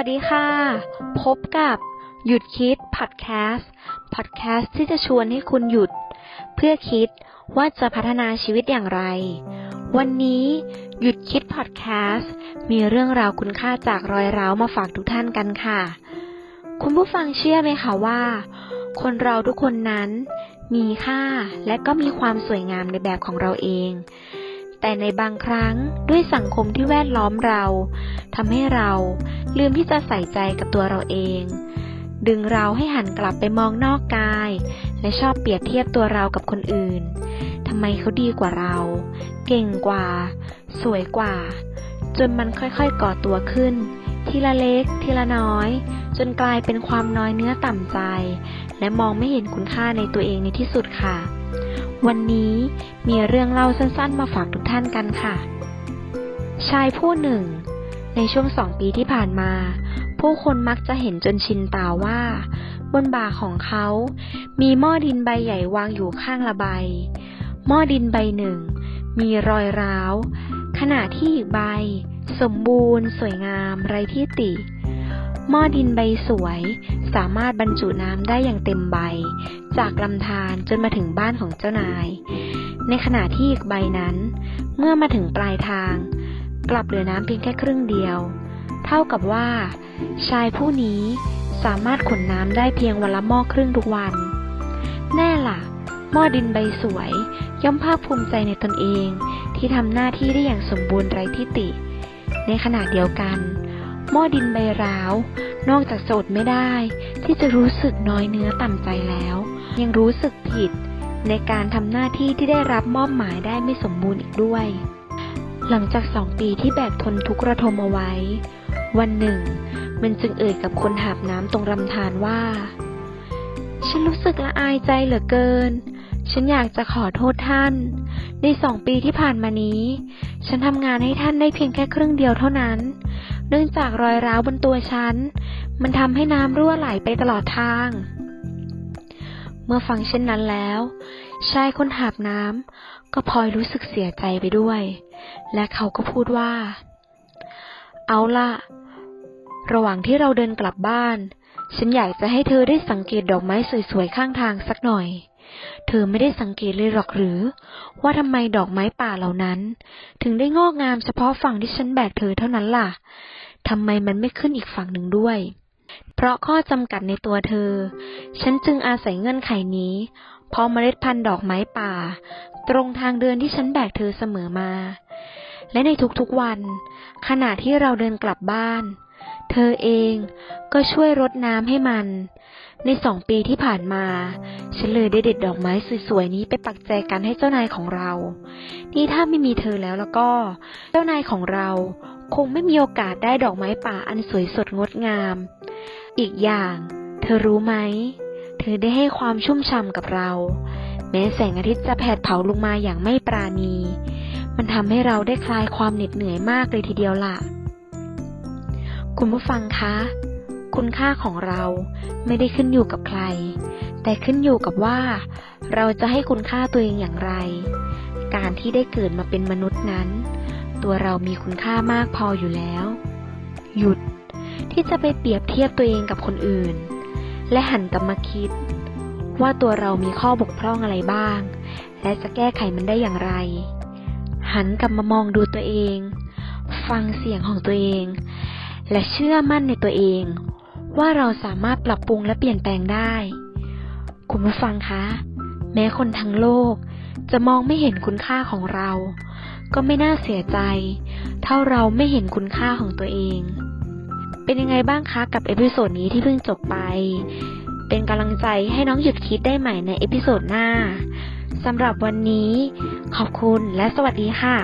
วัสดีค่ะ พบกับหยุดคิดพอดแคสต์พอดแคสต์ที่จะชวนให้คุณหยุด เพื่อคิดว่าจะพัฒนาชีวิตอย่างไร วันนี้หยุดคิดพอดแคสต์มีเรื่องราวคุณค่าจากรอยร้าวมาฝากทุกท่านกันค่ะ คุณผู้ฟังเชื่อไหมคะว่า คนเราทุกคนนั้น มีค่าและก็มีความสวยงามในแบบของเราเองแต่ในบางครั้งด้วยสังคมที่แวดล้อมเราทำให้เรา ลืมที่จะใส่ใจกับตัวเราเอง ดึงเราให้หันกลับไปมองนอกกาย และชอบเปรียบเทียบตัวเรากับคนอื่นทำไมเขาดีกว่าเรา เก่งกว่า สวยกว่า จนมันค่อยๆก่อตัวขึ้น ทีละเล็ก ทีละน้อย จนกลายเป็นความน้อยเนื้อต่ำใจ และมองไม่เห็นคุณค่าในตัวเองในที่สุดค่ะ วันนี้มีเรื่องเล่าสั้นๆ มาฝากทุกท่านกันค่ะ ชายผู้หนึ่ง ในช่วงสองปีที่ผ่านมา ผู้คนมักจะเห็นจนชินตาว่า บนบ่าของเขา มีหม้อดินใบใหญ่วางอยู่ข้างละใบ หม้อดินใบหนึ่ง มีรอยร้าว ขณะที่อีกใบ สมบูรณ์ สวยงาม ไร้ที่ติ หม้อดินใบสวย สามารถบรรจุน้ำได้อย่างเต็มใบ จากลำธารจนมาถึงบ้านของเจ้านาย ในขณะที่อีกใบนั้น เมื่อมาถึงปลายทาง กลับเหลือน้ำเพียงแค่ครึ่งเดียว เท่ากับว่า ชายผู้นี้สามารถขนน้ำได้เพียงวันละหม้อครึ่งทุกวัน แน่ล่ะ หม้อดินใบสวย ย่อมภาคภูมิใจในตนเองที่ทำหน้าที่ได้อย่างสมบูรณ์ไร้ที่ติ ในขณะเดียวกัน หม้อดินใบร้าว นอกจากโสดไม่ได้ ที่จะรู้สึกน้อยเนื้อต่ำใจแล้ว ยังรู้สึกผิดในการทำหน้าที่ที่ได้รับมอบหมายได้ไม่สมบูรณ์อีกด้วย หลังจากสองปีที่แบกทนทุกข์ระทมเอาไว้ วันหนึ่ง มันจึงเอ่ยกับคนหาบน้ำตรงลำธารว่า ฉันรู้สึกละอายใจเหลือเกิน ฉันอยากจะขอโทษท่าน ในสองปีที่ผ่านมานี้ ฉันทำงานให้ท่านได้เพียงแค่ครึ่งเดียวเท่านั้น เนื่องจากรอยร้าวบนตัวฉัน มันทำให้น้ำรั่วไหลไปตลอดทาง เมื่อฟังเช่นนั้นแล้ว ชายคนหาบน้ำก็พลอยรู้สึกเสียใจไปด้วย และเขาก็พูดว่า เอาล่ะระหว่างที่เราเดินกลับบ้าน ฉันอยากจะให้เธอได้สังเกตดอกไม้สวยๆข้างทางสักหน่อย เธอไม่ได้สังเกตเลยหรอกหรือ ว่าทำไมดอกไม้ป่าเหล่านั้น ถึงได้งอกงามเฉพาะฝั่งที่ฉันแบกเธอเท่านั้นล่ะทำไมมันไม่ขึ้นอีกฝั่งหนึ่งด้วย เพราะข้อจำกัดในตัวเธอ ฉันจึงอาศัยเงื่อนไขนี้เพราะเมล็ดพันธุ์ดอกไม้ป่า ตรงทางเดินที่ฉันแบกเธอเสมอมา และในทุกๆวัน ขณะที่เราเดินกลับบ้าน เธอเองก็ช่วยรดน้ำให้มัน ในสองปีที่ผ่านมา ฉันเลยได้เด็ดดอกไม้สวยๆนี้ไปปักใจกันให้เจ้านายของเรา นี่ถ้าไม่มีเธอแล้วแล้วก็ เจ้านายของเราคงไม่มีโอกาสได้ดอกไม้ป่าอันสวยสดงดงาม อีกอย่าง เธอรู้ไหม เธอได้ให้ความชุ่มช่ำกับเรา แม้แสงอาทิตย์จะแผดเผาลงมาอย่างไม่ปราณี มันทำให้เราได้คลายความเหน็ดเหนื่อยมากเลยทีเดียวล่ะ คุณผู้ฟังคะ คุณค่าของเราไม่ได้ขึ้นอยู่กับใคร แต่ขึ้นอยู่กับว่า เราจะให้คุณค่าตัวเองอย่างไร การที่ได้เกิดมาเป็นมนุษย์นั้น ตัวเรามีคุณค่ามากพออยู่แล้ว หยุด ที่จะไปเปรียบเทียบตัวเองกับคนอื่น และหันกลับมาคิด ว่าตัวเรามีข้อบกพร่องอะไรบ้าง และจะแก้ไขมันได้อย่างไร หันกลับมามองดูตัวเอง ฟังเสียงของตัวเอง และเชื่อมั่นในตัวเอง ว่าเราสามารถปรับปรุงและเปลี่ยนแปลงได้ คุณผู้ฟังคะ แม้คนทั้งโลกจะมองไม่เห็นคุณค่าของเรา ก็ไม่น่าเสียใจ เท่าเราไม่เห็นคุณค่าของตัวเอง เป็นยังไงบ้างคะกับเอพิโซดนี้ที่เพิ่งจบไป เป็นกำลังใจให้น้องหยุดคิดได้ใหม่ในเอพิโซดหน้าสำหรับวันนี้ ขอบคุณและสวัสดีค่ะ